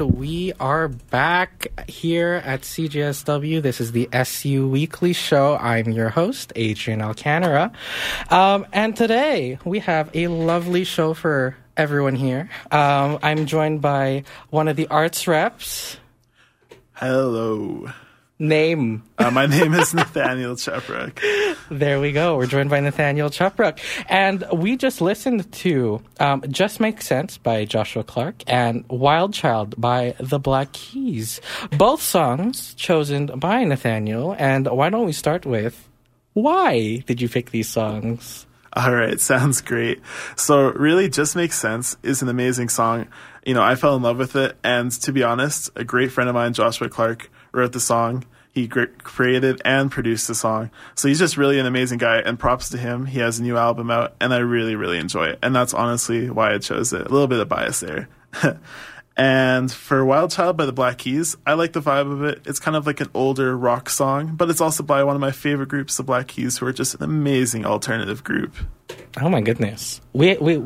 and we are back here at CJSW. This is the SU Weekly Show. I'm your host, Adrian Alcanera. Um, and today we have a lovely show for everyone here. Um, I'm joined by one of the arts reps. Hello. Name. Uh, my name is Nathaniel Chepruck. There we go. We're joined by Nathaniel Chepruck. And we just listened to um, Just Make Sense by Joshua Clark and Wild Child by The Black Keys. Both songs chosen by Nathaniel. And why don't we start with why did you pick these songs? All right, sounds great. So, really, Just Makes Sense is an amazing song. You know, I fell in love with it. And to be honest, a great friend of mine, Joshua Clark, wrote the song. He created and produced the song. So he's just really an amazing guy. And props to him. He has a new album out, and I really, really enjoy it. And that's honestly why I chose it. A little bit of bias there. And for Wild Child by the Black Keys, I like the vibe of it. It's kind of like an older rock song, but it's also by one of my favorite groups, the Black Keys, who are just an amazing alternative group. Oh my goodness. We we,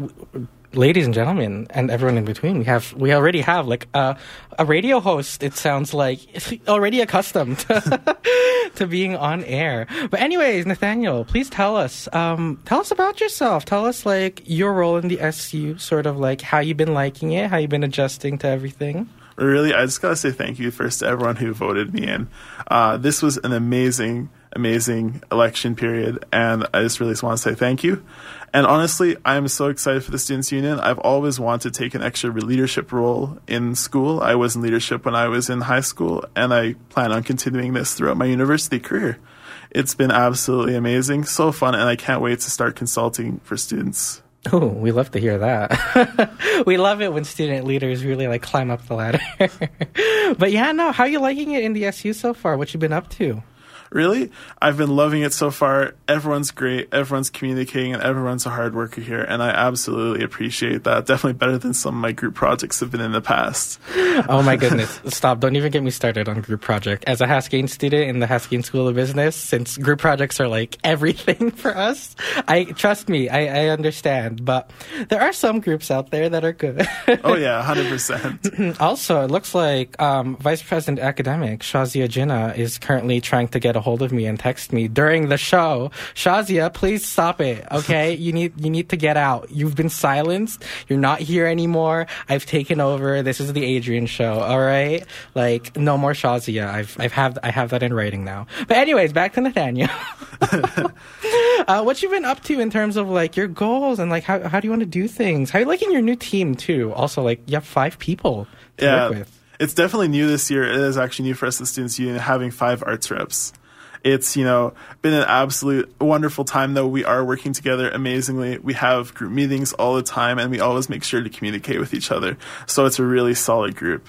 ladies and gentlemen and everyone in between, we have we already have like a a radio host it sounds like already accustomed to being on air. But anyways, Nathaniel, please tell us um tell us about yourself. Tell us like your role in the SU, sort of like how you've been liking it, how you've been adjusting to everything. Really, I just gotta say thank you first to everyone who voted me in. Uh, this was an amazing, amazing election period, and I just really just want to say thank you. And honestly, I'm so excited for the Students' Union. I've always wanted to take an extra leadership role in school. I was in leadership when I was in high school, and I plan on continuing this throughout my university career. It's been absolutely amazing, so fun, and I can't wait to start consulting for students. Oh, we love to hear that. we love it when student leaders really like climb up the ladder. but yeah, no, how are you liking it in the SU so far? What you been up to? Really, I've been loving it so far. Everyone's great, everyone's communicating, and everyone's a hard worker here, and I absolutely appreciate that. Definitely better than some of my group projects have been in the past. oh my goodness. Stop. Don't even get me started on group project. As a Haskayne student in the Haskayne School of Business, since group projects are like everything for us, I trust me, I, I understand. But there are some groups out there that are good. oh yeah, hundred percent. Also, it looks like um, Vice President Academic Shazia Jinnah is currently trying to get a hold of me and text me during the show. Shazia, please stop it. Okay, you need you need to get out. You've been silenced. You're not here anymore. I've taken over. This is the Adrian show. All right, like no more Shazia. I've I've have I have that in writing now. But anyways, back to Nathaniel. uh, what you've been up to in terms of like your goals and like how how do you want to do things? How you liking your new team too? Also, like you have five people to Yeah, work with. it's definitely new this year. It is actually new for us, the Students' Union, having five arts reps. It's you know been an absolute wonderful time though. We are working together amazingly. We have group meetings all the time, and we always make sure to communicate with each other. So it's a really solid group.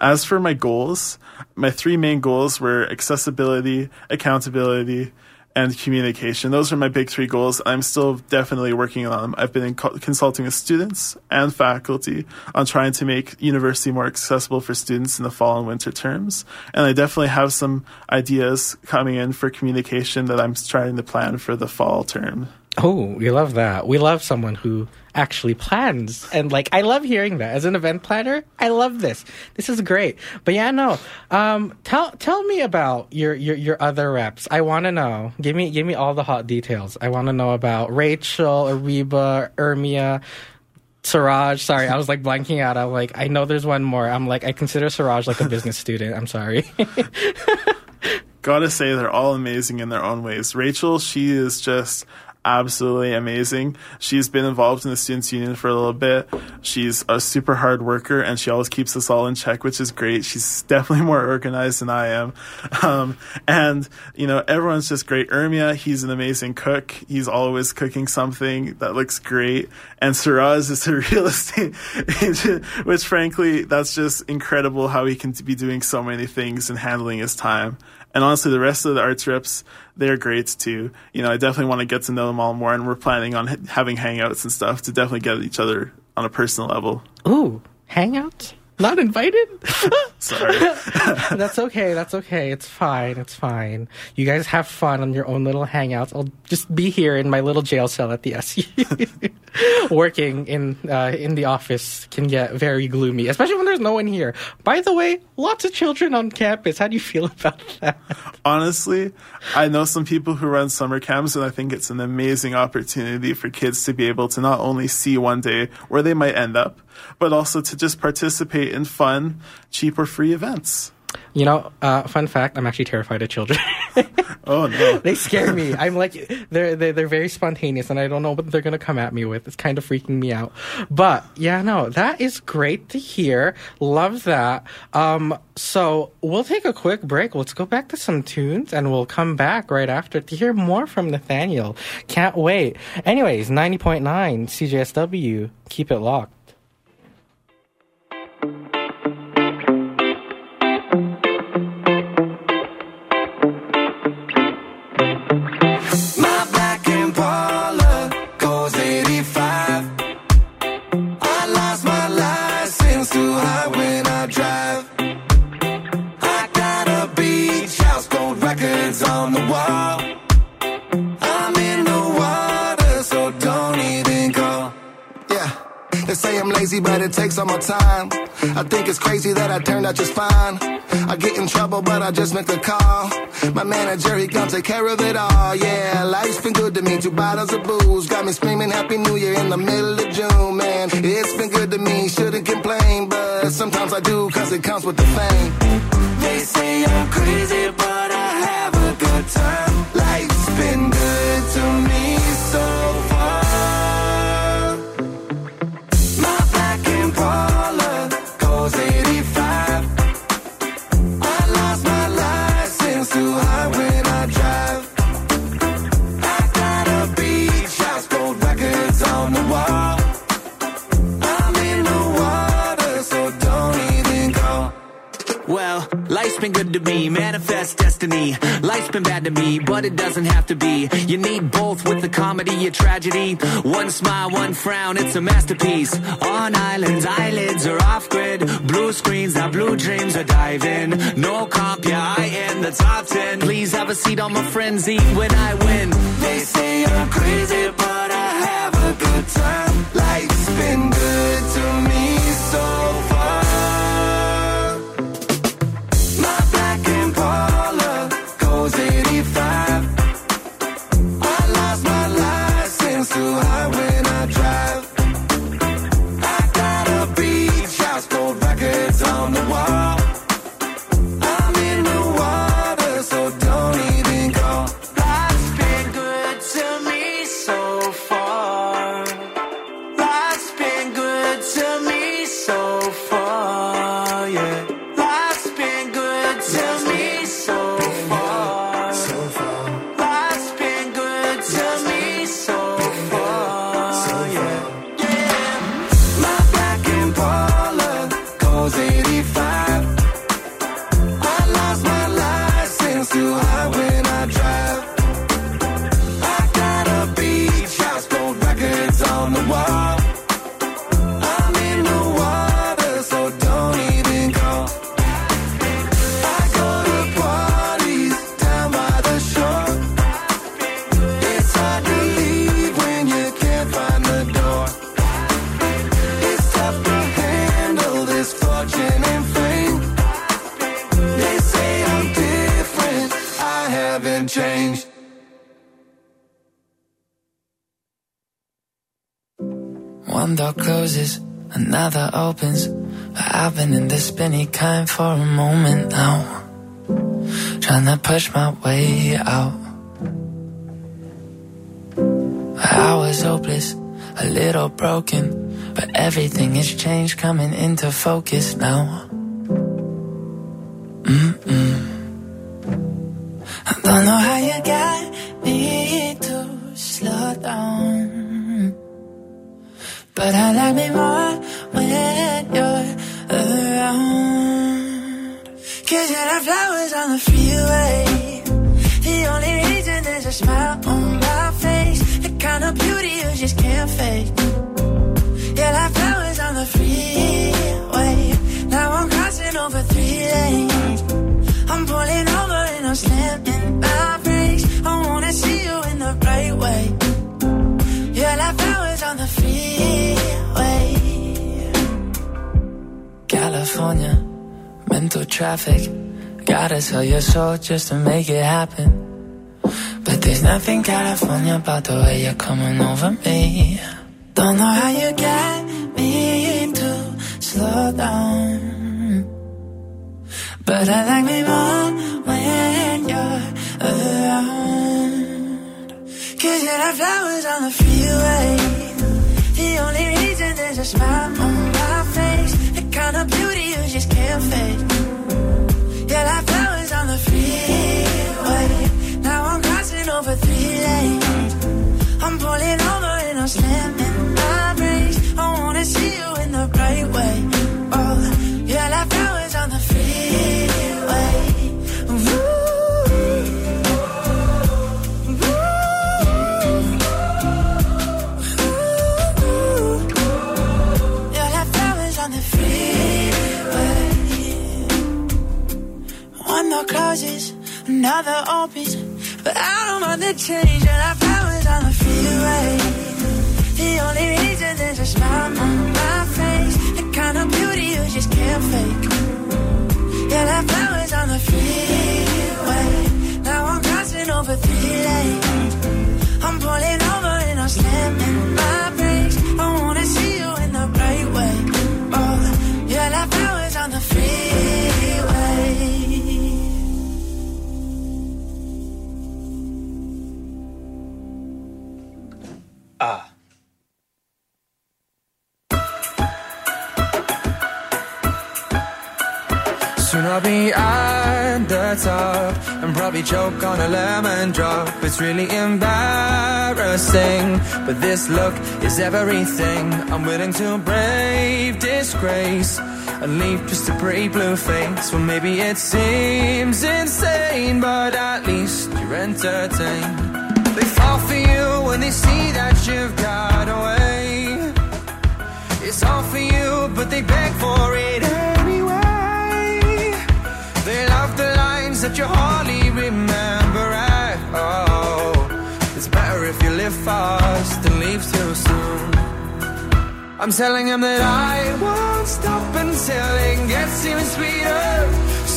As for my goals, my three main goals were accessibility, accountability, and communication. Those are my big three goals. I'm still definitely working on them. I've been co- consulting with students and faculty on trying to make university more accessible for students in the fall and winter terms. And I definitely have some ideas coming in for communication that I'm trying to plan for the fall term. Oh, we love that. We love someone who actually plans. And like I love hearing that. As an event planner, I love this. This is great. But yeah, no. Um tell tell me about your your, your other reps. I wanna know. Give me give me all the hot details. I wanna know about Rachel, Ariba, Ermia, Siraj. Sorry, I was like blanking out. I'm like, I know there's one more. I'm like, I consider Siraj like a business student. I'm sorry. gotta say they're all amazing in their own ways. Rachel, she is just absolutely amazing. She's been involved in the students union for a little bit. She's a super hard worker and she always keeps us all in check, which is great. She's definitely more organized than I am. Um, and you know, everyone's just great. Ermia, he's an amazing cook. He's always cooking something that looks great. And Siraj is a real estate agent, which frankly, that's just incredible how he can be doing so many things and handling his time. And honestly, the rest of the arts reps, they're great too. You know, I definitely want to get to know them all more, and we're planning on having hangouts and stuff to definitely get each other on a personal level. Ooh, hangout? Not invited? Sorry. That's okay. That's okay. It's fine. It's fine. You guys have fun on your own little hangouts. I'll just be here in my little jail cell at the SU. Working in uh, in the office can get very gloomy, especially when there's no one here. By the way, lots of children on campus. How do you feel about that? Honestly, I know some people who run summer camps, and I think it's an amazing opportunity for kids to be able to not only see one day where they might end up, but also to just participate in fun, cheap, or free events. You know, uh, fun fact: I'm actually terrified of children. Oh no. they scare me. I'm like they're, they're they're very spontaneous, and I don't know what they're gonna come at me with. It's kind of freaking me out. But yeah, no, that is great to hear. Love that. Um, so we'll take a quick break. Let's go back to some tunes, and we'll come back right after to hear more from Nathaniel. Can't wait. Anyways, ninety point nine CJSW. Keep it locked. Crazy, but it takes all my time. I think it's crazy that I turned out just fine. I get in trouble, but I just make the call. My manager, he come take care of it all. Yeah, life's been good to me. Two bottles of booze got me screaming Happy New Year in the middle of June, man. It's been good to me, shouldn't complain, but sometimes I do, cause it comes with the fame. They say I'm crazy, but I have a good time. Life's been good to me, manifest destiny. Life's been bad to me, but it doesn't have to be. You need both with the comedy, a tragedy. One smile, one frown, it's a masterpiece. On islands, eyelids are off grid. Blue screens, now blue dreams are diving. No comp, yeah, I in the top 10. Please have a seat on my frenzy when I win. They say I'm crazy, but I have a good time. Life's been good I've been in this spinny kind for a moment now. Trying to push my way out. I was hopeless, a little broken. But everything has changed, coming into focus now. Mental traffic. Gotta sell your soul just to make it happen. But there's nothing California about the way you're coming over me. Don't know how you get me to slow down. But I like me more when you're around. Cause you're like flowers on the freeway. The only reason there's a smile on my face. Kind of beauty you just can't fake. You're like flowers on the freeway. Now I'm crossing over three lanes. I'm pulling over and I'm slamming my brakes. I wanna see you in the right way. Oh, you're like flowers on the freeway. Another opens. But I don't want to change. You're like flowers on the freeway. The only reason there's a smile on my face, the kind of beauty you just can't fake. Yeah, like flowers on the freeway. Now I'm crossing over three lanes. I'm pulling over and I'm slamming my I'll be at the top and probably choke on a lemon drop. It's really embarrassing, but this look is everything. I'm willing to brave disgrace and leave just a pretty blue face. Well, maybe it seems insane, but at least you're entertained. They fall for you when they see that you've got away. It's all for you, but they beg for it you hardly remember at all. It's better if you live fast than leave too soon. I'm telling him that I won't stop until it gets even sweeter.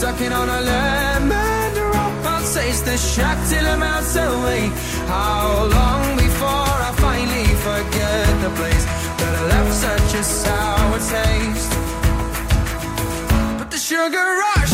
Sucking on a lemon drop, I'll taste the shock till I'm out away. How long before I finally forget the place that I left such a sour taste? But the sugar rush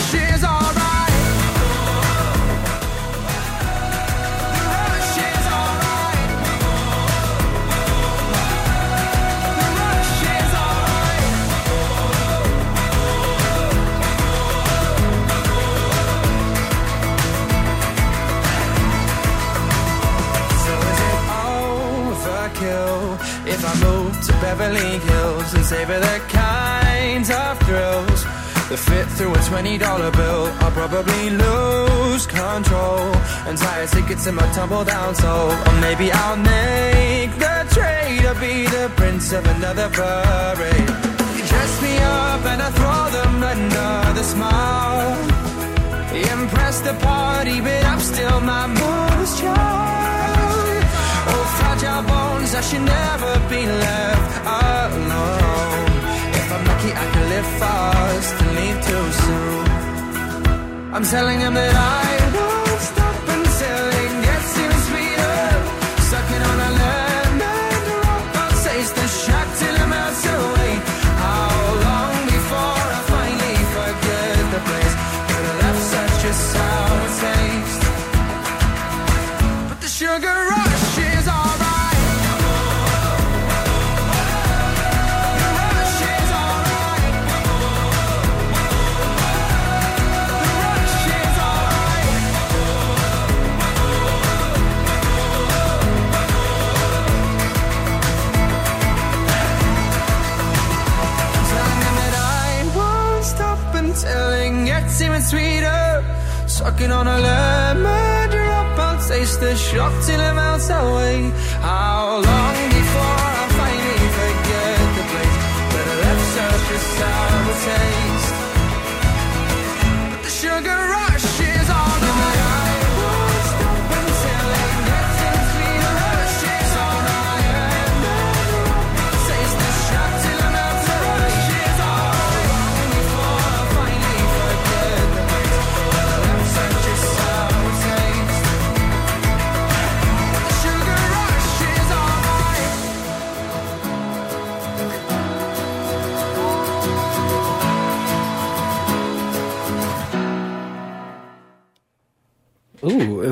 Beverly Hills and savor the kinds of thrills that fit through a twenty dollar bill? I'll probably lose control and tie a ticket to my tumble down soul, or maybe I'll make the trade or be the prince of another parade. You dress me up and I throw them under another smile. Impress the party, but I'm still my mother's child. Fragile bones, I should never be left alone. If I'm lucky, I can live fast and leave too soon. I'm telling him that I won't Sucking on a lemon drop, I'll taste the shock till it melts away. How long before I finally forget the place that I left such a sour taste?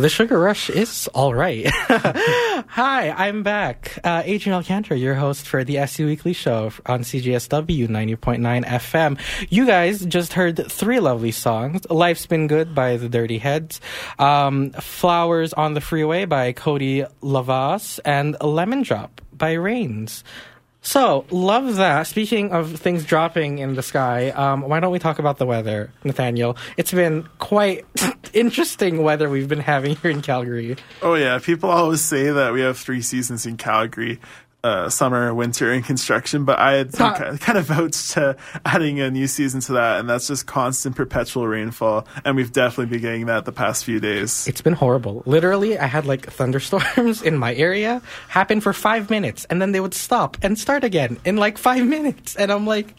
The sugar rush is all right. Hi, I'm back. Uh, Adrian Alcantara, your host for the SU Weekly Show on CJSW 90.9 FM. You guys just heard three lovely songs. Life's Been Good by the Dirty Heads, um, Flowers on the Freeway by Cody Lovaas, and Lemon Drop by Rains. So, love that. Speaking of things dropping in the sky, um, why don't we talk about the weather, Nathaniel? It's been quite interesting weather we've been having here in Calgary. Oh yeah, people always say that we have three seasons in Calgary. Uh, summer, winter, and construction, but I had Huh. ki- kind of vouched to adding a new season to that, and that's just constant, perpetual rainfall, and we've definitely been getting that the past few days. It's been horrible. Literally, I had like thunderstorms in my area happen for five minutes, and then they would stop and start again in like five minutes. And I'm like,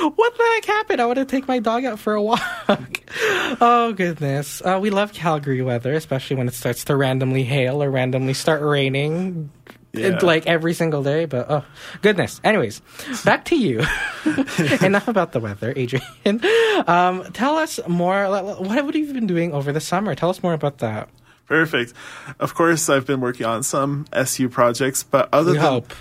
what the heck happened? I want to take my dog out for a walk. oh, goodness. Uh, we love Calgary weather, especially when it starts to randomly hail or randomly start raining. Yeah. Like every single day, but oh goodness. Anyways, back to you. Enough about the weather, Adrian. Um, tell us more. What have you been doing over the summer? Tell us more about that. Perfect. Of course, I've been working on some SU projects, but other We than hope.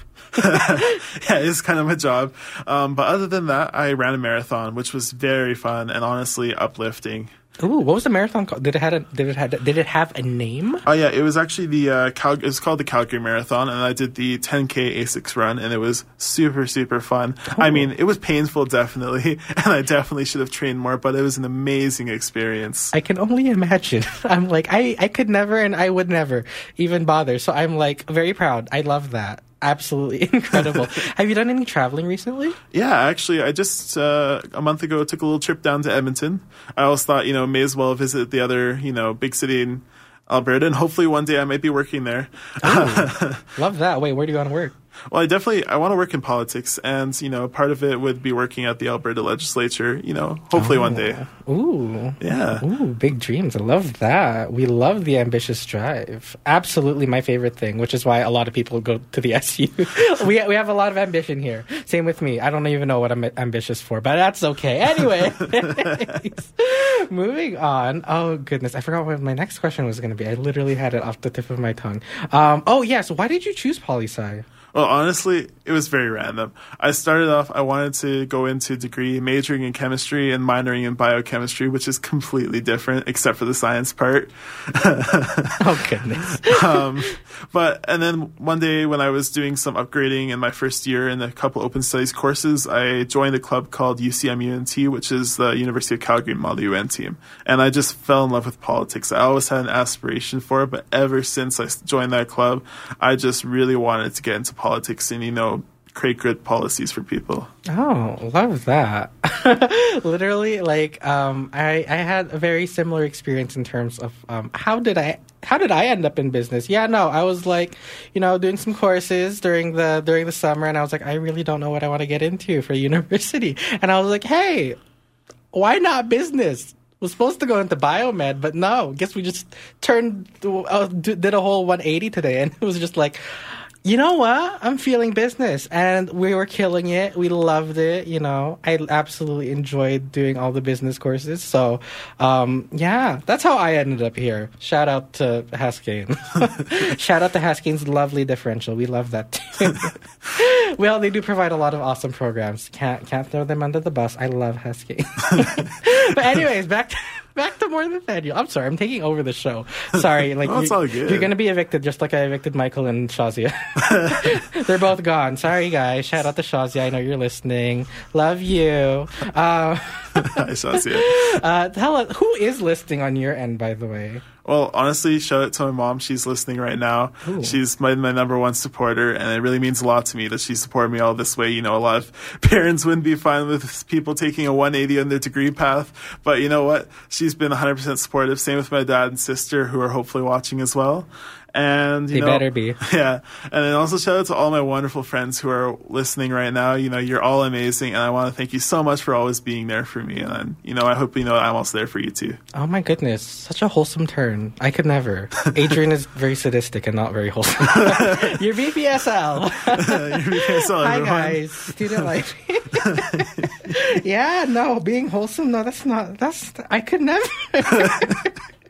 yeah, it's kind of my job. Um, but other than that, I ran a marathon, which was very fun and honestly uplifting. Ooh, what was the marathon called? Did it had a, did it had did it have a name? Oh yeah, it was actually the uh, Cal- it was called the Calgary Marathon, and I did the 10k Asics run, and it was super super fun. I mean, it was painful definitely, and I definitely should have trained more, but it was an amazing experience. I can only imagine. I'm like I I could never and I would never even bother. So I'm like very proud. I love that. Absolutely incredible. have you done any traveling recently? Yeah, actually, I just uh, a month ago took a little trip down to Edmonton. I always thought, you know, may as well visit the other, you know, big city in Alberta, and hopefully one day I might be working there. Love that. Wait, where do you want to work? Well, I definitely I want to work in politics, and you know, part of it would be working at the Alberta legislature. You know, hopefully one day. Ooh. Yeah. Ooh, big dreams. I love that. We love the ambitious drive. Absolutely my favorite thing, which is why a lot of people go to the SU. we, we have a lot of ambition here. Same with me. I don't even know what I'm ambitious for, but that's okay. Anyway, moving on. Oh, goodness. I forgot what my next question was going to be. I literally had it off the tip of my tongue. Um, oh, yes. Yeah, so why did you choose poli sci? Well, honestly, it was very random. I started off, I wanted to go into a degree majoring in chemistry and minoring in biochemistry, which is completely different except for the science part. Oh, goodness. um, but and then one day when I was doing some upgrading in my first year in a couple open studies courses, I joined a club called UCMUNT, which is the University of Calgary Model UN team, and I just fell in love with politics. I always had an aspiration for it, but ever since I joined that club, I just really wanted to get into politics and you know create good policies for people. Oh, love that. Literally, like, um, I, I had a very similar experience in terms of um, how did I how did I end up in business? Yeah, no, I was like, you know, doing some courses during the during the summer, and I was like, I really don't know what I want to get into for university, and I was like, hey, why not business? Was supposed to go into biomed, but no. Guess we just turned, uh, did a whole 180 today, and it was just like, you know what? I'm feeling business, and we were killing it. We loved it. You know, I absolutely enjoyed doing all the business courses. So, um, yeah, that's how I ended up here. Shout out to Haskayne. Shout out to Haskayne's lovely differential. We love that too. well, they do provide a lot of awesome programs. Can't can't throw them under the bus. I love Haskayne. but anyways, back to, back to more than Nathaniel. I'm sorry, I'm taking over the show. Sorry, like it's you- all good. you're gonna be evicted just like I evicted Michael and Shazia. They're both gone. Sorry, guys. Shout out to Shazia. I know you're listening. Love you. Uh, I saw it. uh, tell us who is listening on your end, by the way. Well, honestly, shout out to my mom. She's listening right now. She's my, my number one supporter, and it really means a lot to me that she supported me all this way. You know, a lot of parents wouldn't be fine with people taking a 180 on their degree path, but you know what? She's been 100% supportive. Same with my dad and sister, who are hopefully watching as well. And you They know, better be. Yeah, and then also shout out to all my wonderful friends who are listening right now. You know, you're all amazing, and I want to thank you so much for always being there for me. And you know, I hope you know I'm also there for you too. Oh my goodness, such a wholesome turn. I could never. Adrian is very sadistic and not very wholesome. You're VPSL. so, Hi everyone. guys, student life. yeah, no, being wholesome. No, that's not. That's I could never.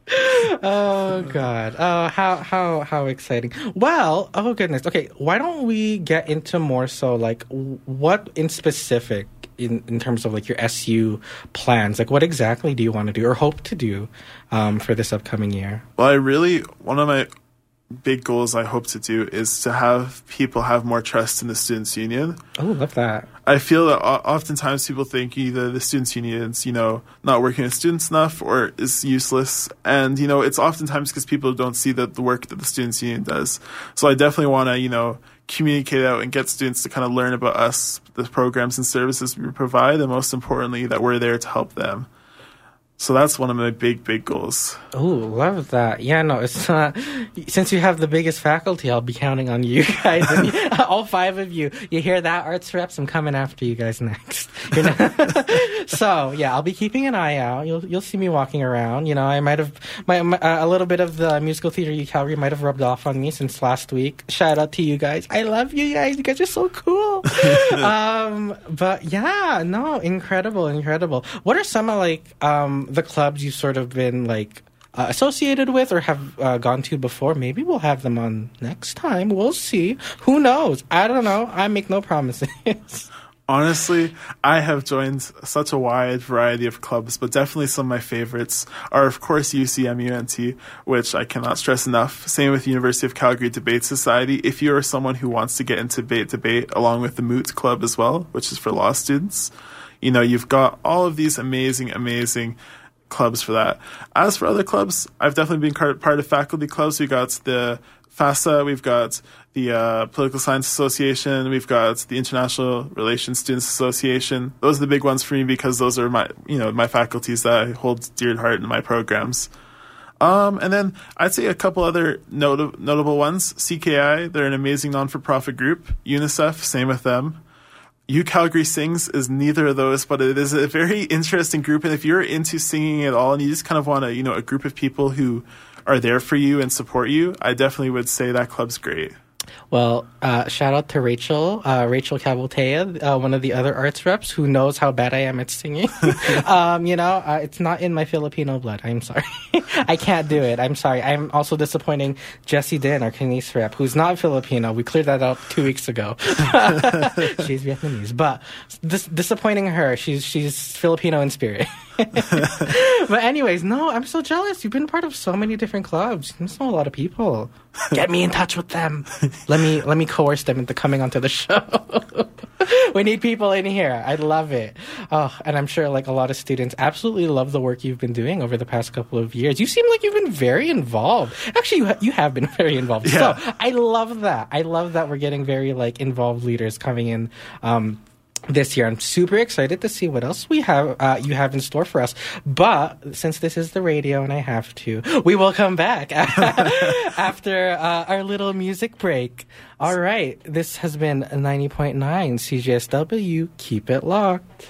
Oh god. Oh, how how how exciting. Well, oh goodness. Okay, why don't we get into more so like what in specific in in terms of like your SU plans? Like what exactly do you want to do or hope to do um, for this upcoming year? Well, I really one of my big goals I hope to do is to have people have more trust in the students union. Oh, love that. I feel that oftentimes people think either the students union's, you know, not working with students enough or is useless. And, you know, it's oftentimes because people don't see that the work that the students union does. So I definitely want to, you know, communicate out and get students to kind of learn about us, the programs and services we provide, and most importantly, that we're there to help them. So that's one of my big, big goals. Oh, love that. Yeah, no, it's not. Since you have the biggest faculty, I'll be counting on you guys. And all five of you. You hear that, arts reps? I'm coming after you guys next. You know? so yeah, I'll be keeping an eye out. You'll you'll see me walking around. You know, I might have my, my uh, a little bit of the musical theater U Calgary might have rubbed off on me since last week. Shout out to you guys. I love you guys. You guys are so cool. um, but yeah, no, incredible, incredible. What are some of like um the clubs you've sort of been like uh, associated with or have uh, gone to before? Maybe we'll have them on next time. We'll see. Who knows? I don't know. I make no promises. Honestly, I have joined such a wide variety of clubs, but definitely some of my favorites are, of course, UCMUNT, which I cannot stress enough. Same with University of Calgary Debate Society. If you are someone who wants to get into debate, debate along with the Moot Club as well, which is for law students, you know, you've got all of these amazing, amazing clubs for that. As for other clubs, I've definitely been part of faculty clubs. We've got the FASA, we've got the uh, Political Science Association, we've got the International Relations Students Association. Those are the big ones for me because those are my you know my faculties that I hold dear to heart in my programs. Um, and then I'd say a couple other not- notable ones. CKI, they're an amazing non-for-profit group. UNICEF, same with them. U Calgary Sings is neither of those, but it is a very interesting group. And if you're into singing at all and you just kind of want a, you know, a group of people who are there for you and support you, I definitely would say that club's great. Well, uh, shout out to Rachel, uh, Rachel Cabotea, uh, one of the other arts reps who knows how bad I am at singing. um, you know, uh, it's not in my Filipino blood. I'm sorry. I can't do it. I'm sorry. I'm also disappointing Jessie Din, our Canese rep, who's not Filipino. We cleared that out two weeks ago. she's Vietnamese, but dis- disappointing her. She's she's Filipino in spirit. but anyways, no, I'm so jealous. You've been part of so many different clubs. You know a lot of people. Get me in touch with them. let me let me coerce them into coming onto the show. we need people in here. I love it. Oh, and I'm sure like a lot of students absolutely love the work you've been doing over the past couple of years. You seem like you've been very involved. Actually, you, ha- you have been very involved. Yeah. So I love that. I love that we're getting very like involved leaders coming in. Um, this year. I'm super excited to see what else we have uh, you have in store for us. But since this is the radio and I have to, we will come back after uh, our little music break. All right, this has been 90.9 CJSW. Keep it locked.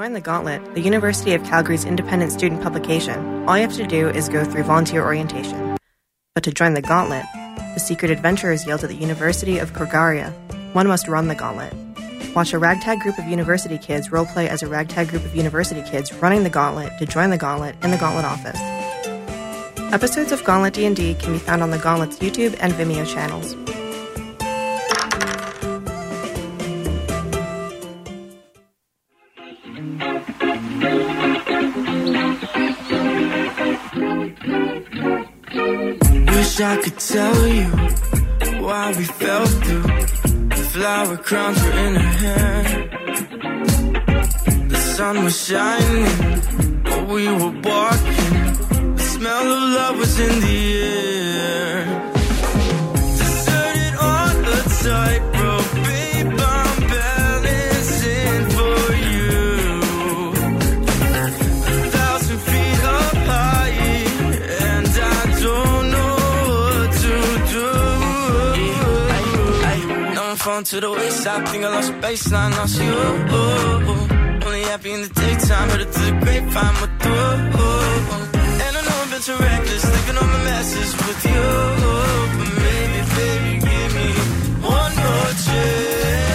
Join the Gauntlet, the University of Calgary's independent student publication, all you have to do is go through volunteer orientation. But to join the Gauntlet, the secret adventures yield at the University of Corgaria, one must run the Gauntlet. Watch a ragtag group of university kids roleplay as a ragtag group of university kids running the Gauntlet to join the Gauntlet in the Gauntlet office. Episodes of Gauntlet D&D can be found on the Gauntlet's YouTube and Vimeo channels. I could tell you why we fell through. The flower crowns were in her hair. The sun was shining, but we were walking. The smell of love was in the air. Now to the wayside, think I lost baseline, lost you. Only happy in the daytime, heard it through the grapevine with you. And I know I've been too reckless, thinking on my messes with you. But maybe, baby, give me one more chance.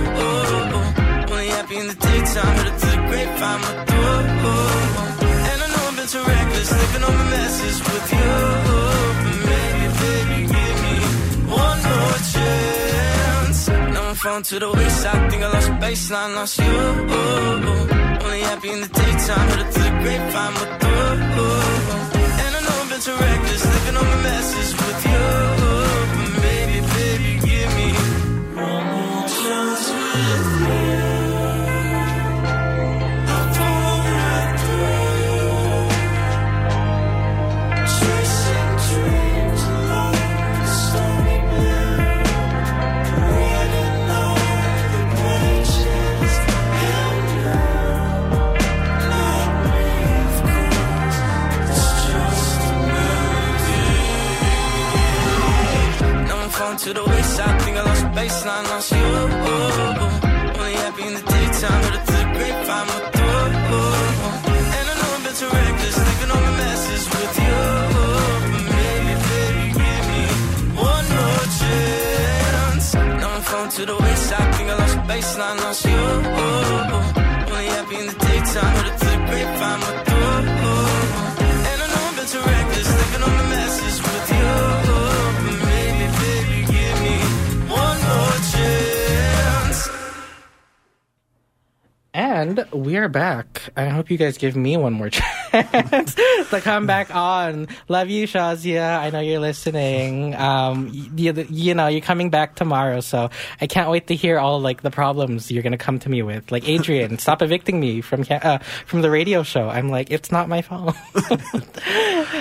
Lost you. Only happy in the daytime, heard it to the grapevine with you. And I know I've been too reckless, living on my messes with you. But maybe, baby, give me one more chance. Now I'm falling to the wayside, think I lost baseline, lost you. Only happy in the daytime, heard it to the grapevine with you. And I know I've been too reckless, living on my messes with you. But maybe, baby, give me one more chance with you. To the wayside, think I lost baseline, lost you. Only happy in the daytime, heard it through the grapevine with you. And I know I've been too reckless, leaving all my messes with you. But maybe, baby, give me one more chance. Now I'm falling to the wayside, think I lost baseline, lost you. Only happy in the daytime, heard it through the grapevine with you. And we are back. I hope you guys give me one more chance to come back on. Love you, Shazia. I know you're listening. Um, you, you know, you're coming back tomorrow, so I can't wait to hear all like the problems you're gonna come to me with. Like Adrian, stop evicting me from uh, from the radio show. I'm like, it's not my fault.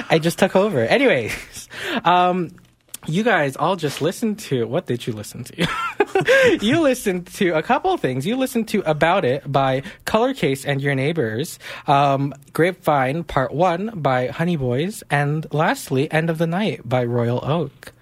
I just took over. Anyways, um, you guys all just listened to what did you listen to? you listened to a couple things. You listened to About It by Color Case and Your Neighbors, um, Grapevine Part 1 by Honey Boys, and lastly, End of the Night by Royal Oak.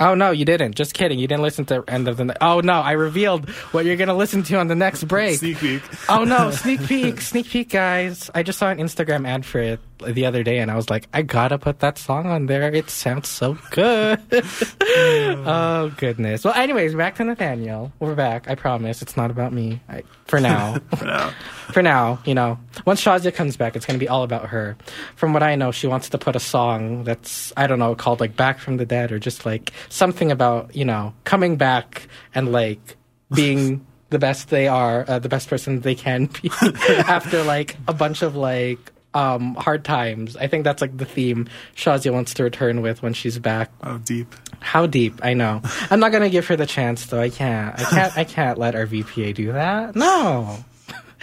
Oh no, you didn't. Just kidding. You didn't listen to End of the Night. Oh no, I revealed what you're gonna listen to on the next break. Sneak peek. Oh no, sneak peek, sneak peek, guys. I just saw an Instagram ad for it the other day and I was like, I gotta put that song on there. It sounds so good. oh goodness. Well, anyways, back to Nathaniel. We're back. I promise. It's not about me. I, for now. No. for now, you know, once Shazia comes back, it's going to be all about her. From what I know, she wants to put a song that's, I don't know, called like Back from the Dead or just like something about, you know, coming back and like being the best they are, uh, the best person they can be after like a bunch of like, um, hard times. I think that's like the theme Shazia wants to return with when she's back. Oh, deep. How deep? I know. I'm not gonna give her the chance though. I can't. I can't. I can't let our VPA do that. No.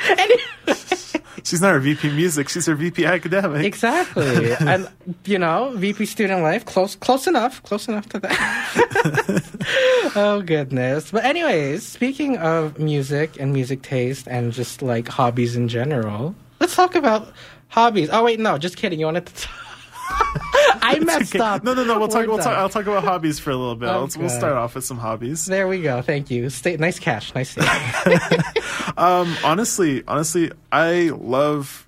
She's not our VP music. She's our VP academic. exactly. and you know, VP student life, close, close enough, close enough to that. oh goodness. But anyways, speaking of music and music taste and just like hobbies in general, let's talk about hobbies. Oh wait, no, just kidding. You wanted to. I messed Okay. up. No, no, no. We'll talk. We're We'll talk. I'll talk about hobbies for a little bit. We'll Okay. start off with some hobbies. There we go. Thank you. Stay, nice catch. Nice save. Um, honestly, honestly, I love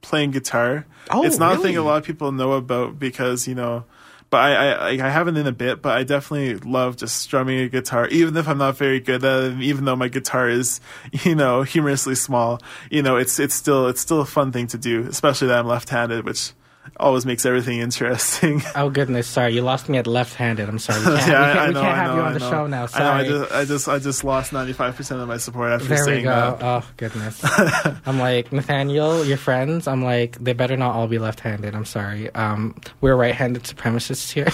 playing guitar. Oh, it's not a thing a lot of people know about because you know. But I, I, I haven't in a bit. But I definitely love just strumming a guitar, even if I'm not very good at it. Even though my guitar is, you know, humorously small. You know, it's it's still it's still a fun thing to do, especially that I'm left-handed, which always makes everything interesting. oh goodness, sorry, you lost me at left-handed. I'm sorry. We can't, Yeah, we I- can't, I we know, can't I have know, you on the show now. I know. Sorry. I just, I just, I just lost ninety five percent of my support after There we saying go. that. Oh goodness. I'm like Nathaniel, your friends. I'm like they better not all be left-handed. I'm sorry. Um, we're right-handed supremacists here.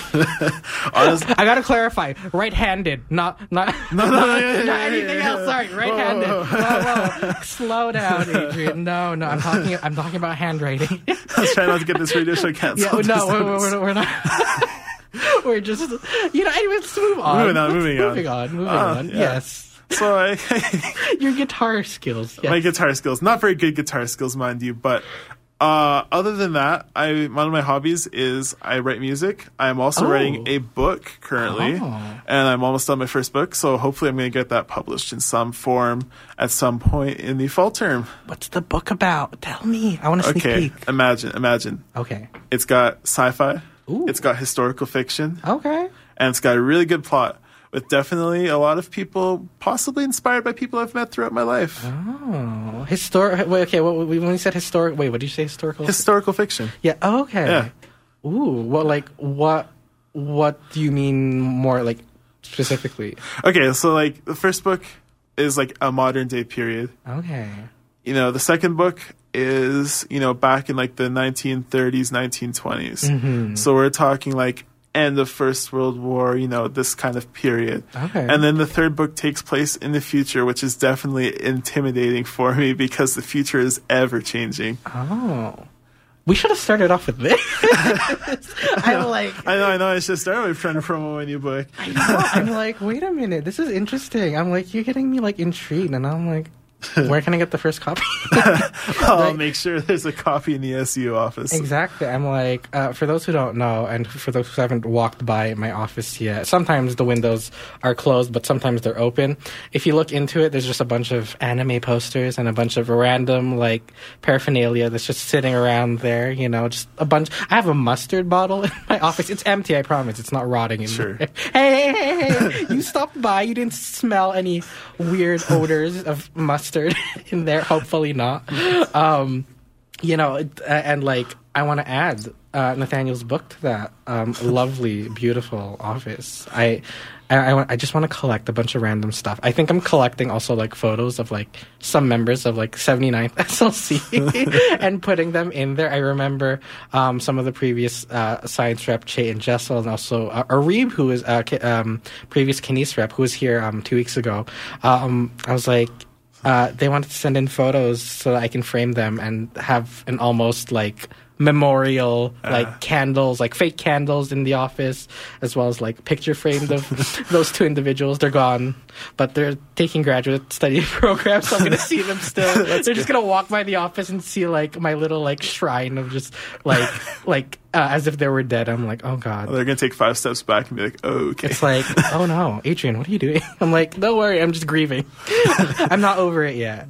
Honest- I gotta clarify, right-handed, not not no, no, yeah, yeah, not anything yeah, else. Sorry, right-handed. Whoa, whoa. Slow down, Adrian. No, no, I'm talking. I'm talking about handwriting. I was trying not to get this radio show canceled. yeah, no, we're, we're, we're not. We're just, you know. Anyways, let's move on. Moving on, Let's- moving on. moving on, moving Ah, on. yeah. Yes, So I, your guitar skills. Yes. my guitar skills, not very good guitar skills, mind you, but uh, other than that, I one of my hobbies is I write music. I'm also Oh. writing a book currently, Oh. and I'm almost done my first book. So hopefully, I'm going to get that published in some form at some point in the fall term. What's the book about? Tell me. I want to sneak Okay, peek. imagine, imagine. Okay. It's got sci-fi. Ooh. It's got historical fiction. Okay. and it's got a really good plot with definitely a lot of people possibly inspired by people I've met throughout my life. Oh, historic. Wait, okay. What, when you said historic, wait, what did you say? Historical. Historical fiction. yeah. Okay. Yeah. Ooh. Well, like what? What do you mean more like specifically? Okay, so like the first book is like a modern day period. Okay. You know, the second book is, you know, back in like the 1930s, 1920s. Mm-hmm. So we're talking like end of First World War, you know, this kind of period. Okay. And then the third book takes place in the future, which is definitely intimidating for me because the future is ever changing. Oh. We should have started off with this. I'm like, I know, I know. I should start with trying to promote my new book. I'm like, wait a minute, this is interesting. I'm like, you're getting me like intrigued, and I'm like, where can I get the first copy? I'll Like- make sure there's a copy in the SU office. Exactly. I'm like, uh, for those who don't know, and for those who haven't walked by my office yet, sometimes the windows are closed, but sometimes they're open. If you look into it, there's just a bunch of anime posters and a bunch of random, like, paraphernalia that's just sitting around there, you know, just a bunch. I have a mustard bottle in my office. It's empty, I promise. It's not rotting in Sure. there. Hey, hey, hey, hey. you stopped by. You didn't smell any weird odors of mustard in there. Hopefully not. Um, you know, and like I want to add uh, Nathaniel's book to that um, lovely, beautiful office. I, I, I, I just want to collect a bunch of random stuff. I think I'm collecting also like photos of like some members of like 79th SLC and putting them in there. I remember um, some of the previous uh, science rep, Che and Jessel, and also uh, Arib, who was uh, um, previous Kines rep, who was here um, two weeks ago. Um, I was like, uh, they wanted to send in photos so that I can frame them and have an almost like memorial like candles like fake candles in the office as well as like picture framed of those two individuals they're gone but they're taking graduate study programs so i'm gonna see them still they're just gonna walk by the office and see like my little like shrine of just like like uh, as if they were dead i'm like oh god They're gonna take five steps back and be like, oh, okay. it's like, oh no, Adrian, what are you doing? I'm like, don't worry, I'm just grieving. I'm not over it yet.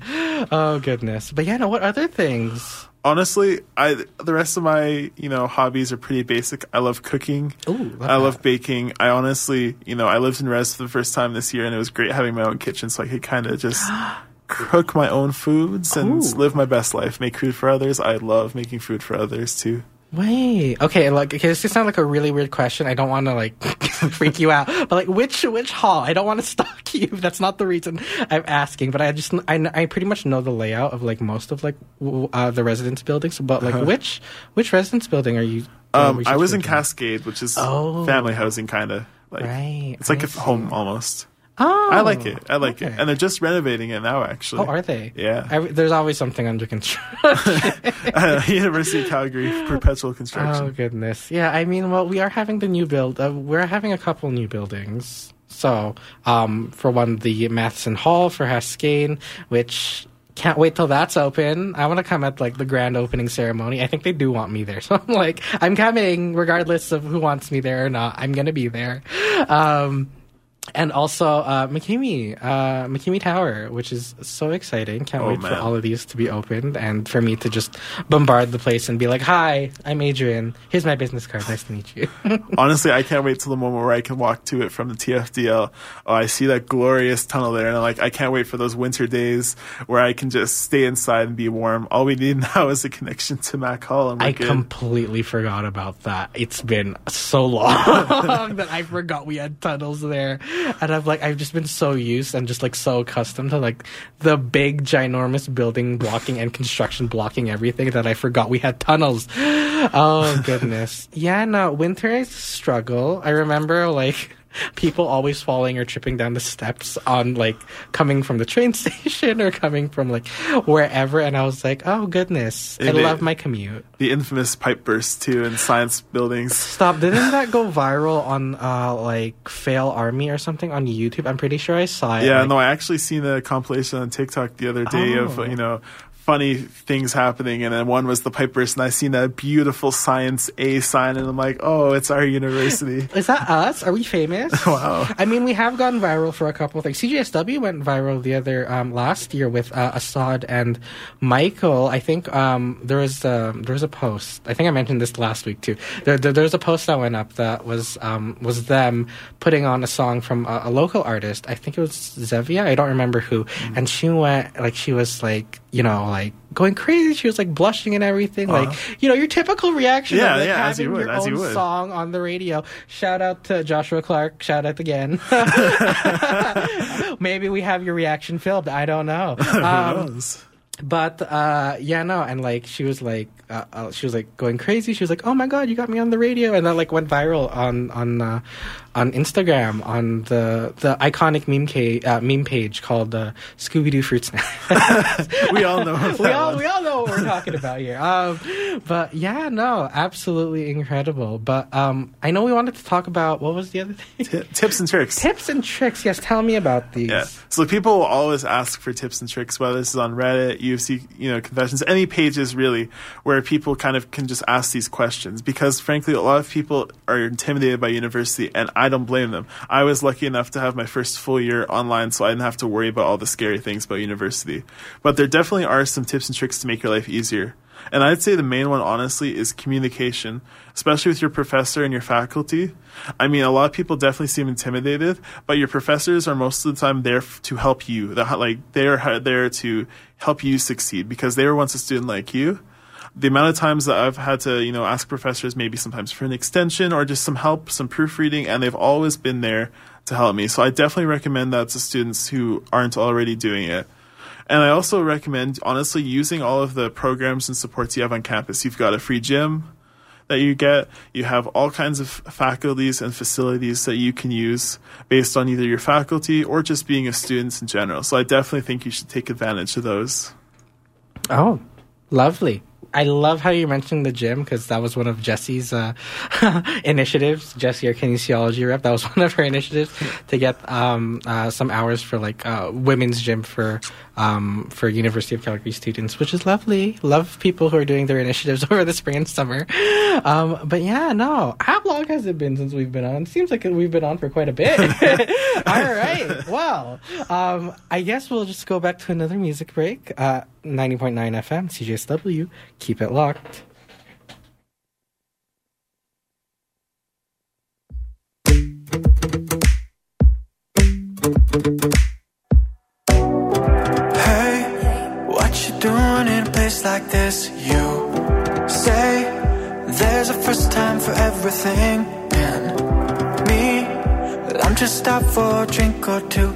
Oh goodness. But yeah, no, what other things? Honestly, I the rest of my you know hobbies are pretty basic. I love cooking. Ooh, love I love that. baking. I honestly, you know, I lived in res for the first time this year, and it was great having my own kitchen, so I could kind of just cook my own foods and Ooh. live my best life. Make food for others. I love making food for others too. Wait. Okay. Like, okay. This could sound like a really weird question. I don't want to like freak you out, but like, which which hall? I don't want to stalk you. That's not the reason I'm asking. But I just I, I pretty much know the layout of like most of like w- uh, the residence buildings. But like, which which residence building are you? Uh-huh. Um, I was in? Cascade, which is Oh. family housing, kind of. Like, Right, It's like I a home almost. Oh, I like it. I like it, and they're just renovating it now. Actually, Oh, are they? Yeah. Every, there's always something under construction. University of Calgary perpetual construction. Oh goodness, yeah. I mean, well, we are having the new build. Uh, we're having a couple new buildings. So, um, for one, the Mathison Hall for Haskayne, which can't wait till that's open. I want to come at like the grand opening ceremony. I think they do want me there, so I'm like, I'm coming regardless of who wants me there or not. I'm gonna be there. Um, and also uh, McKinney, uh, McKinney Tower, which is so exciting. Can't Oh, wait for all of these to be opened and for me to just bombard the place and be like, "Hi, I'm Adrian. Here's my business card. Nice to meet you." Honestly, I can't wait till the moment where I can walk to it from the TFDL. Oh, I see that glorious tunnel there, and I'm like, I can't wait for those winter days where I can just stay inside and be warm. All we need now is a connection to Mac Hall, and I good. completely forgot about that. It's been so long that I forgot we had tunnels there. And I've like I've just been so used and just like so accustomed to like the big ginormous building blocking and construction blocking everything that I forgot we had tunnels. Oh goodness. yeah, no, winter is a struggle. I remember like people always falling or tripping down the steps on like coming from the train station or coming from like wherever and I was like, "Oh goodness. I love my commute." the infamous pipe burst too in science buildings. Stop! Didn't that go viral on uh like Fail Army or something on YouTube? I'm pretty sure I saw it. Yeah, like- no, I actually seen a compilation on TikTok the other day of Oh. you know funny things happening, and then one was the pipe burst, and I seen that beautiful science A sign, and I'm like, oh, it's our university. Is that us? Are we famous? Wow. I mean, we have gone viral for a couple of things. CJSW went viral the other um, last year with uh, Assad and Michael. I think um, there was um, there was a post. I think I mentioned this last week too. There, there, there was a post that went up that was um, was them putting on a song from a, a local artist. I think it was Zevia. I don't remember who. And she went like she was like you know like going crazy. She was like blushing and everything. Like you know your typical reaction. Uh-huh. Yeah, of, like, yeah, as having you would, your as you own would. song on the radio. Shout out to Joshua Clark. Shout out again. Maybe we have your reaction filmed. I don't know. Um, but uh, yeah, no, and like she was like, uh, uh, she was like going crazy. She was like, "Oh my god, you got me on the radio!" And that like went viral on on uh, on Instagram on the the iconic meme ca- uh, meme page called uh, Scooby Doo Fruit Snack. we all know. we all we all know what we're talking about here. Um, but yeah, no, absolutely incredible. But um, I know we wanted to talk about what was the other thing? T- tips and tricks. Tips and tricks. Yes, tell me about these. Yeah. So people will always ask for tips and tricks, whether this is on Reddit, UFC, you know, confessions, any pages really, where people kind of can just ask these questions. Because frankly, a lot of people are intimidated by university, and I don't blame them. I was lucky enough to have my first full year online, so I didn't have to worry about all the scary things about university. But there definitely are some tips and tricks to make your life easier. And I'd say the main one, honestly, is communication, especially with your professor and your faculty. I mean, a lot of people definitely seem intimidated, but your professors are most of the time there to help you. Like they're there to help you succeed because they were once a student like you. The amount of times that I've had to, you know, ask professors maybe sometimes for an extension or just some help, some proofreading, and they've always been there to help me. So I definitely recommend that to students who aren't already doing it. And I also recommend, honestly, using all of the programs and supports you have on campus. You've got a free gym that you get. You have all kinds of faculties and facilities that you can use based on either your faculty or just being a student in general. So I definitely think you should take advantage of those. Oh, lovely. I love how you mentioned the gym because that was one of Jesse's uh, initiatives. Jesse, our kinesiology rep, that was one of her initiatives to get um, uh, some hours for like uh, women's gym for um, for University of Calgary students, which is lovely. Love people who are doing their initiatives over the spring and summer. Um, but yeah, no. How long has it been since we've been on? Seems like we've been on for quite a bit. All right. Well, um, I guess we'll just go back to another music break. Uh, 90.9 FM, CJSW. Keep it locked. Place like this? You say There's a first time for everything. And me, I'm just out for a drink or two.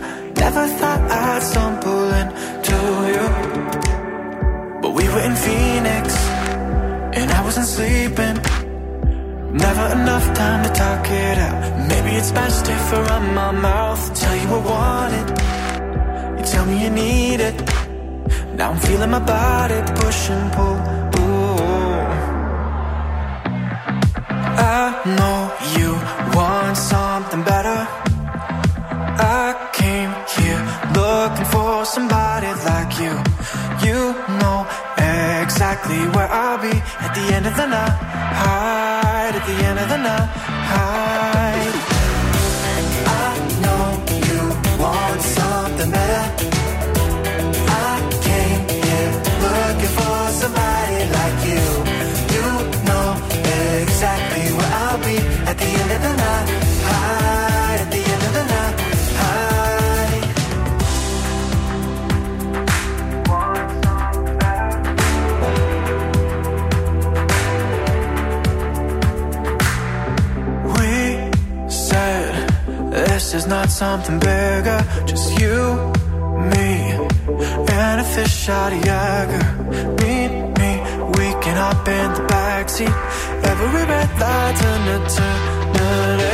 Never thought I'd stumble into you. But we were in Phoenix, and I wasn't sleeping. Never enough time to talk it out. Maybe it's best if I run my mouth, tell you I want it. You tell me you need it. Now I'm feeling my body push and pull. Ooh. I know you want something better. I came here looking for somebody like you. You know exactly where I'll be at the end of the night. At the end of the night. Not something bigger, just you, me, and a fish out of Jagger. Meet me, we can hop in the backseat. Every red light turn eternity.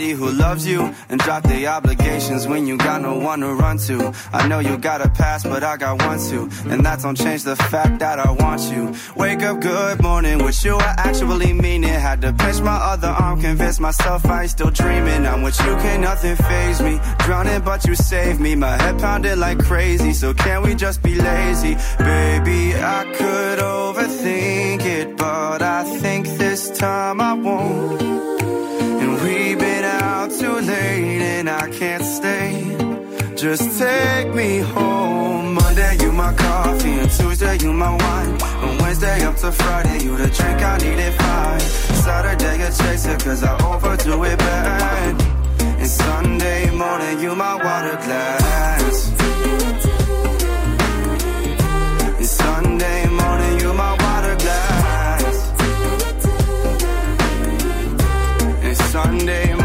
Somebody who loves you and drop the obligations when you got no one to run to. I know you got a past, but I got one too. And that don't change the fact that I want you. Wake up, good morning with you. I actually mean it. Had to pinch my other arm, convince myself I ain't still dreaming. I'm with you, can't nothing phase me. Drowning, but you saved me. My head pounded like crazy. So can we just be lazy? Baby, I could overthink it, but I think this time I won't. I can't stay. Just take me home. Monday, you my coffee, and Tuesday, you my wine. On Wednesday up to Friday, you the drink I needed fine. Saturday, a chaser, cause I overdo it bad. And Sunday morning, you my water glass. And Sunday morning, you my water glass. And Sunday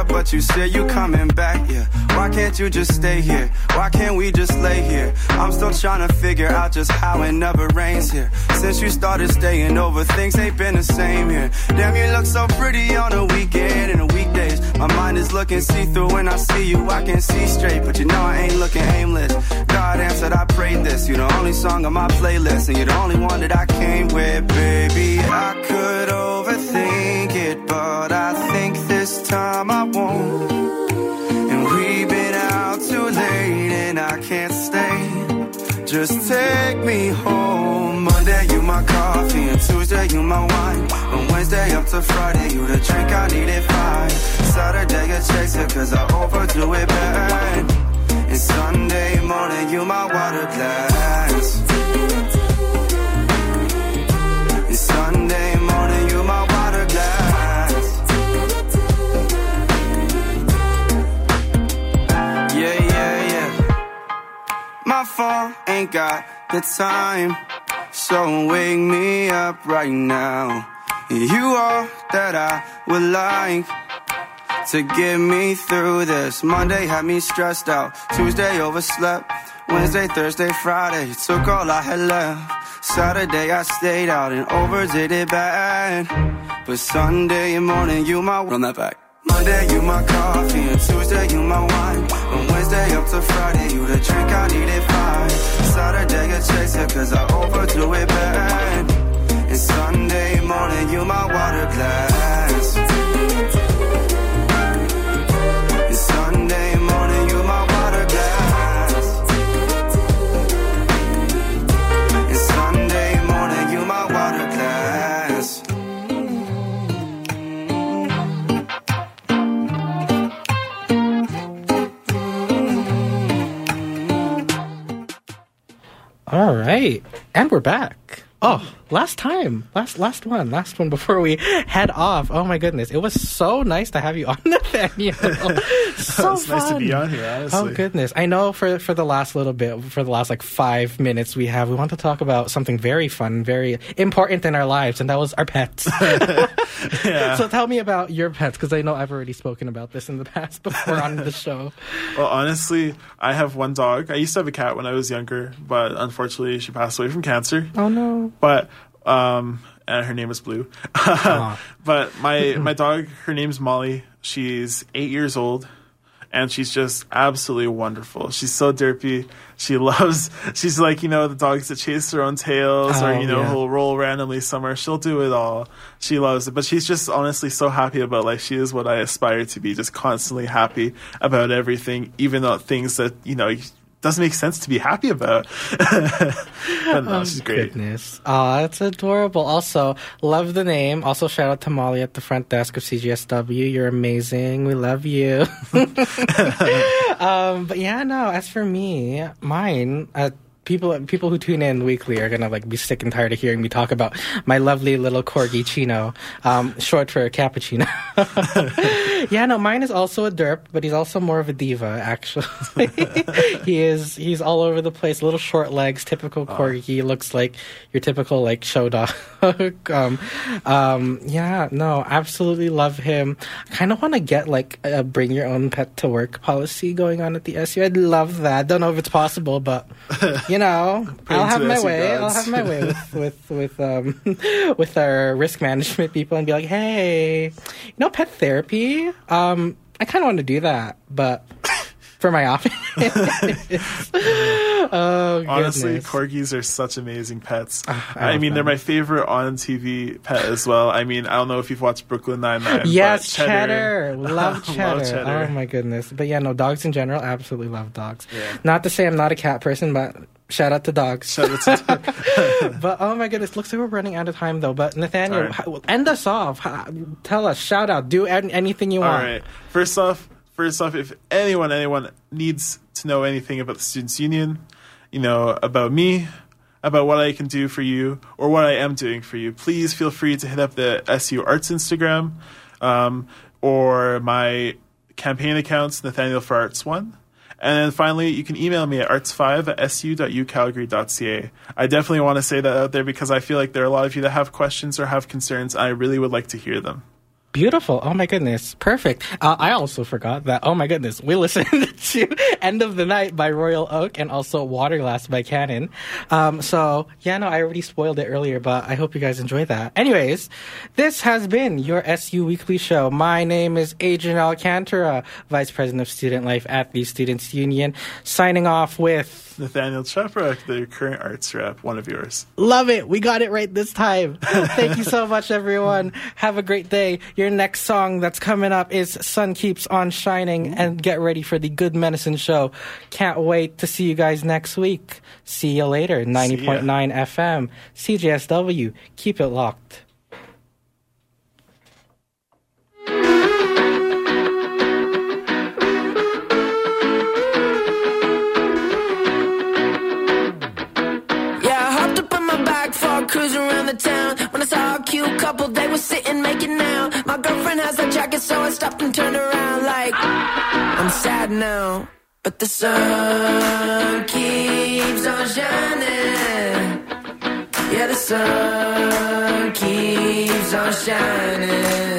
up, but you say you coming back, yeah. Why can't you just stay here? Why can't we just lay here? I'm still trying to figure out just how it never rains here. Since you started staying over, things ain't been the same here. Damn, you look so pretty on a weekend and the weekdays. My mind is looking see through when I see you, I can see straight. But you know I ain't looking aimless. God answered, I prayed this. You're the only song on my playlist, and you're the only one that I came with, baby. I could overthink it, but I this time I won't. And we've been out too late, and I can't stay. Just take me home. Monday, you my coffee, and Tuesday, you my wine. From Wednesday up to Friday, you the drink I needed fine. Saturday, a chaser, cause I overdo it bad. And Sunday morning, you my water glass. Ain't got the time. So wake me up right now. You are that I would like to get me through this. Monday had me stressed out. Tuesday overslept. Wednesday, Thursday, Friday took all I had left. Saturday I stayed out and overdid it bad. But Sunday morning you my run that back. Monday you my coffee and Tuesday you my wine. From Wednesday up to Friday you the drink I needed fine. Saturday a chaser cause I overdo it bad. And Sunday morning you my water glass. All right, and we're back. Oh, last time, last last one, last one before we head off. Oh my goodness, it was so nice to have you on, Nathaniel. so It's nice to be fun. on here, honestly. Oh goodness, I know for for the last little bit, for the last like five minutes we have, we want to talk about something very fun, very important in our lives, and that was our pets. yeah. So tell me about your pets, because I know I've already spoken about this in the past before on the show. Well, honestly, I have one dog. I used to have a cat when I was younger, but unfortunately, she passed away from cancer. Oh no. But um, and her name is Blue. but my my dog, her name's Molly. She's eight years old, and she's just absolutely wonderful. She's so derpy. She loves. She's like you know the dogs that chase their own tails, or Oh, you know yeah. who'll roll randomly somewhere. She'll do it all. She loves it, but she's just honestly so happy about life. She is what I aspire to be, just constantly happy about everything, even though things that you know doesn't make sense to be happy about. but no, she's great. Goodness. Aw, that's adorable. Also, love the name. Also, shout out to Molly at the front desk of CJSW. You're amazing. We love you. um, but yeah, no, as for me, mine, uh, People, people who tune in weekly are gonna like be sick and tired of hearing me talk about my lovely little corgi Chino, um, short for cappuccino. yeah, no, mine is also a derp, but he's also more of a diva. Actually, he is. He's all over the place. Little short legs, typical corgi. Looks like your typical like show dog. um, um, yeah, no, absolutely love him. I kind of want to get like a bring your own pet to work policy going on at the SU. I'd love that. Don't know if it's possible, but you know, I'll have my way. I'll have my way with with with um with our risk management people and be like, hey, you know, pet therapy. Um, I kind of want to do that, but for my office. oh, Honestly, goodness. corgis are such amazing pets. I I, love mean, they're my favorite on TV pet as well. I mean, I don't know if you've watched Brooklyn Nine Nine. Yes, cheddar. Love cheddar. cheddar. Oh my goodness. But yeah, no, dogs in general, absolutely love dogs. Not to say I'm not a cat person, but shout out to dogs. Shout out to- but oh my goodness, looks like we're running out of time though. But Nathaniel, Alright. how- end us off. How- Tell us, shout out, do anything you want. All right. First off, first off, if anyone anyone needs to know anything about the Students Union, you know about me, about what I can do for you or what I am doing for you, please feel free to hit up the SU Arts Instagram um, or my campaign accounts, Nathaniel for Arts One. And then finally, you can email me at arts5 at su.ucalgary.ca. I definitely want to say that out there because I feel like there are a lot of you that have questions or have concerns. And I really would like to hear them. Beautiful. Oh my goodness. Perfect. Uh, I also forgot that. Oh my goodness. We listened to End of the Night by Royal Oak and also Waterglass by Canon. Um, so, yeah, no, I already spoiled it earlier, but I hope you guys enjoy that. Anyways, this has been your SU Weekly Show. My name is Adrian Alcantara, Vice President of Student Life at the Students Union, signing off with Nathaniel Chepruk, the current arts rep, one of yours. Love it. We got it right this time. Thank you so much, everyone. Have a great day. Your next song that's coming up is Sun Keeps on Shining, mm. and get ready for the Good Medicine Show. Can't wait to see you guys next week. See you later. 90.9 FM, CJSW. Keep it locked. Sitting making out. My girlfriend has a jacket, so I stopped and turned around like I'm sad now, but the sun keeps on shining. Yeah, the sun keeps on shining.